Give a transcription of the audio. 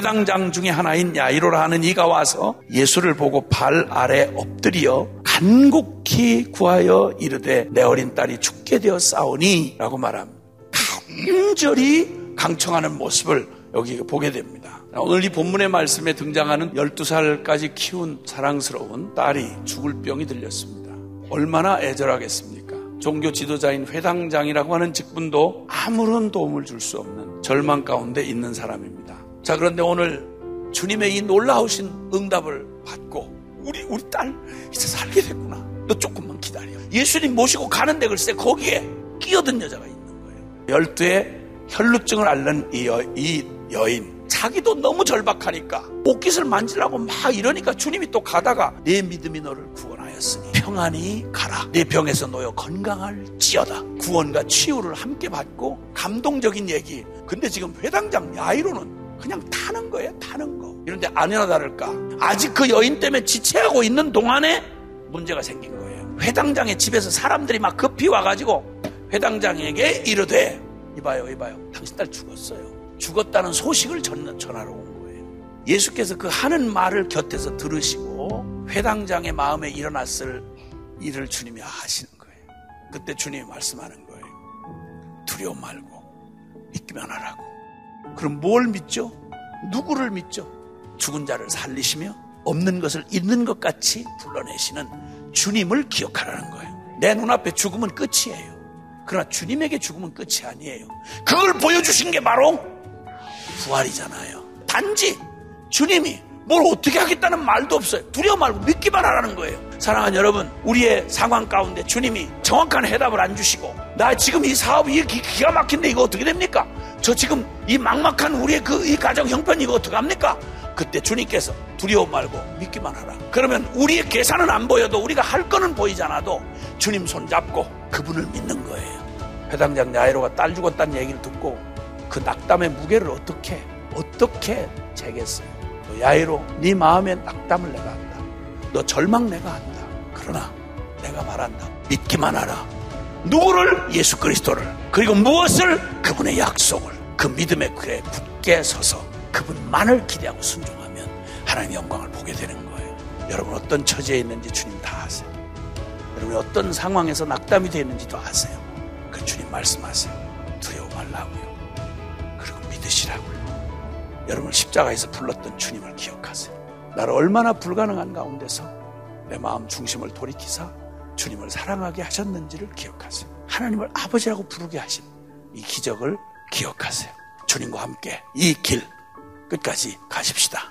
회당장 중에 하나인 야이로라 하는 이가 와서 예수를 보고 발 아래 엎드려 간곡히 구하여 이르되 내 어린 딸이 죽게 되어 싸우니 라고 말합니다. 간절히 강청하는 모습을 여기 보게 됩니다. 오늘 이 본문의 말씀에 등장하는 12살까지 키운 사랑스러운 딸이 죽을 병이 들렸습니다. 얼마나 애절하겠습니까? 종교 지도자인 회당장이라고 하는 직분도 아무런 도움을 줄 수 없는 절망 가운데 있는 사람입니다. 자, 그런데 오늘 주님의 이 놀라우신 응답을 받고 우리 우리 딸 이제 살게 됐구나. 너 조금만 기다려. 예수님 모시고 가는데 글쎄 거기에 끼어든 여자가 있는 거예요. 열두의 혈루증을 앓는 이, 여, 이 여인 자기도 너무 절박하니까 옷깃을 만지려고 막 이러니까 주님이 또 가다가 내 믿음이 너를 구원하였으니 평안히 가라 내 병에서 놓여 건강할지어다 구원과 치유를 함께 받고 감동적인 얘기 근데 지금 회당장 야이로는 그냥 타는 거예요 타는 거 이런데 아니나 다를까 아직 그 여인 때문에 지체하고 있는 동안에 문제가 생긴 거예요 회당장의 집에서 사람들이 막 급히 와가지고 회당장에게 이르되 이봐요 이봐요 당신 딸 죽었어요 죽었다는 소식을 전하러 온 거예요. 예수께서 그 하는 말을 곁에서 들으시고 회당장의 마음에 일어났을 일을 주님이 하시는 거예요. 그때 주님이 말씀하는 거예요. 두려움 말고 믿기만 하라고. 그럼 뭘 믿죠? 누구를 믿죠? 죽은 자를 살리시며 없는 것을 있는 것 같이 불러내시는 주님을 기억하라는 거예요. 내 눈앞에 죽음은 끝이에요. 그러나 주님에게 죽음은 끝이 아니에요. 그걸 보여주신 게 바로 부활이잖아요. 단지 주님이 뭘 어떻게 하겠다는 말도 없어요. 두려워 말고 믿기만 하라는 거예요. 사랑하는 여러분, 우리의 상황 가운데 주님이 정확한 해답을 안 주시고, 나 지금 이 사업이 기가 막힌데 이거 어떻게 됩니까? 저 지금 이 막막한 우리의 그 이 가정 형편 이거 어떻게 합니까? 그때 주님께서 두려워 말고 믿기만 하라. 그러면 우리의 계산은 안 보여도 우리가 할 거는 보이지 않아도 주님 손 잡고 그분을 믿는 거예요. 회당장 야이로가 딸 죽었다는 얘기를 듣고 그 낙담의 무게를 어떻게 어떻게 재겠어요? 너 야이로 네 마음의 낙담을 내가. 너 절망 내가 한다. 그러나 내가 말한다. 믿기만 하라. 누구를 예수 그리스도를 그리고 무엇을 그분의 약속을 그 믿음의 글에 굳게 서서 그분만을 기대하고 순종하면 하나님의 영광을 보게 되는 거예요. 여러분 어떤 처지에 있는지 주님 다 아세요. 여러분이 어떤 상황에서 낙담이 되어 있는지도 아세요. 그 주님 말씀하세요. 두려워 말라고요. 믿으시라고요. 여러분 십자가에서 불렀던 주님을 기억하세요. 나를 얼마나 불가능한 가운데서 내 마음 중심을 돌이키사 주님을 사랑하게 하셨는지를 기억하세요. 하나님을 아버지라고 부르게 하신 이 기적을 기억하세요. 주님과 함께 이 길 끝까지 가십시다.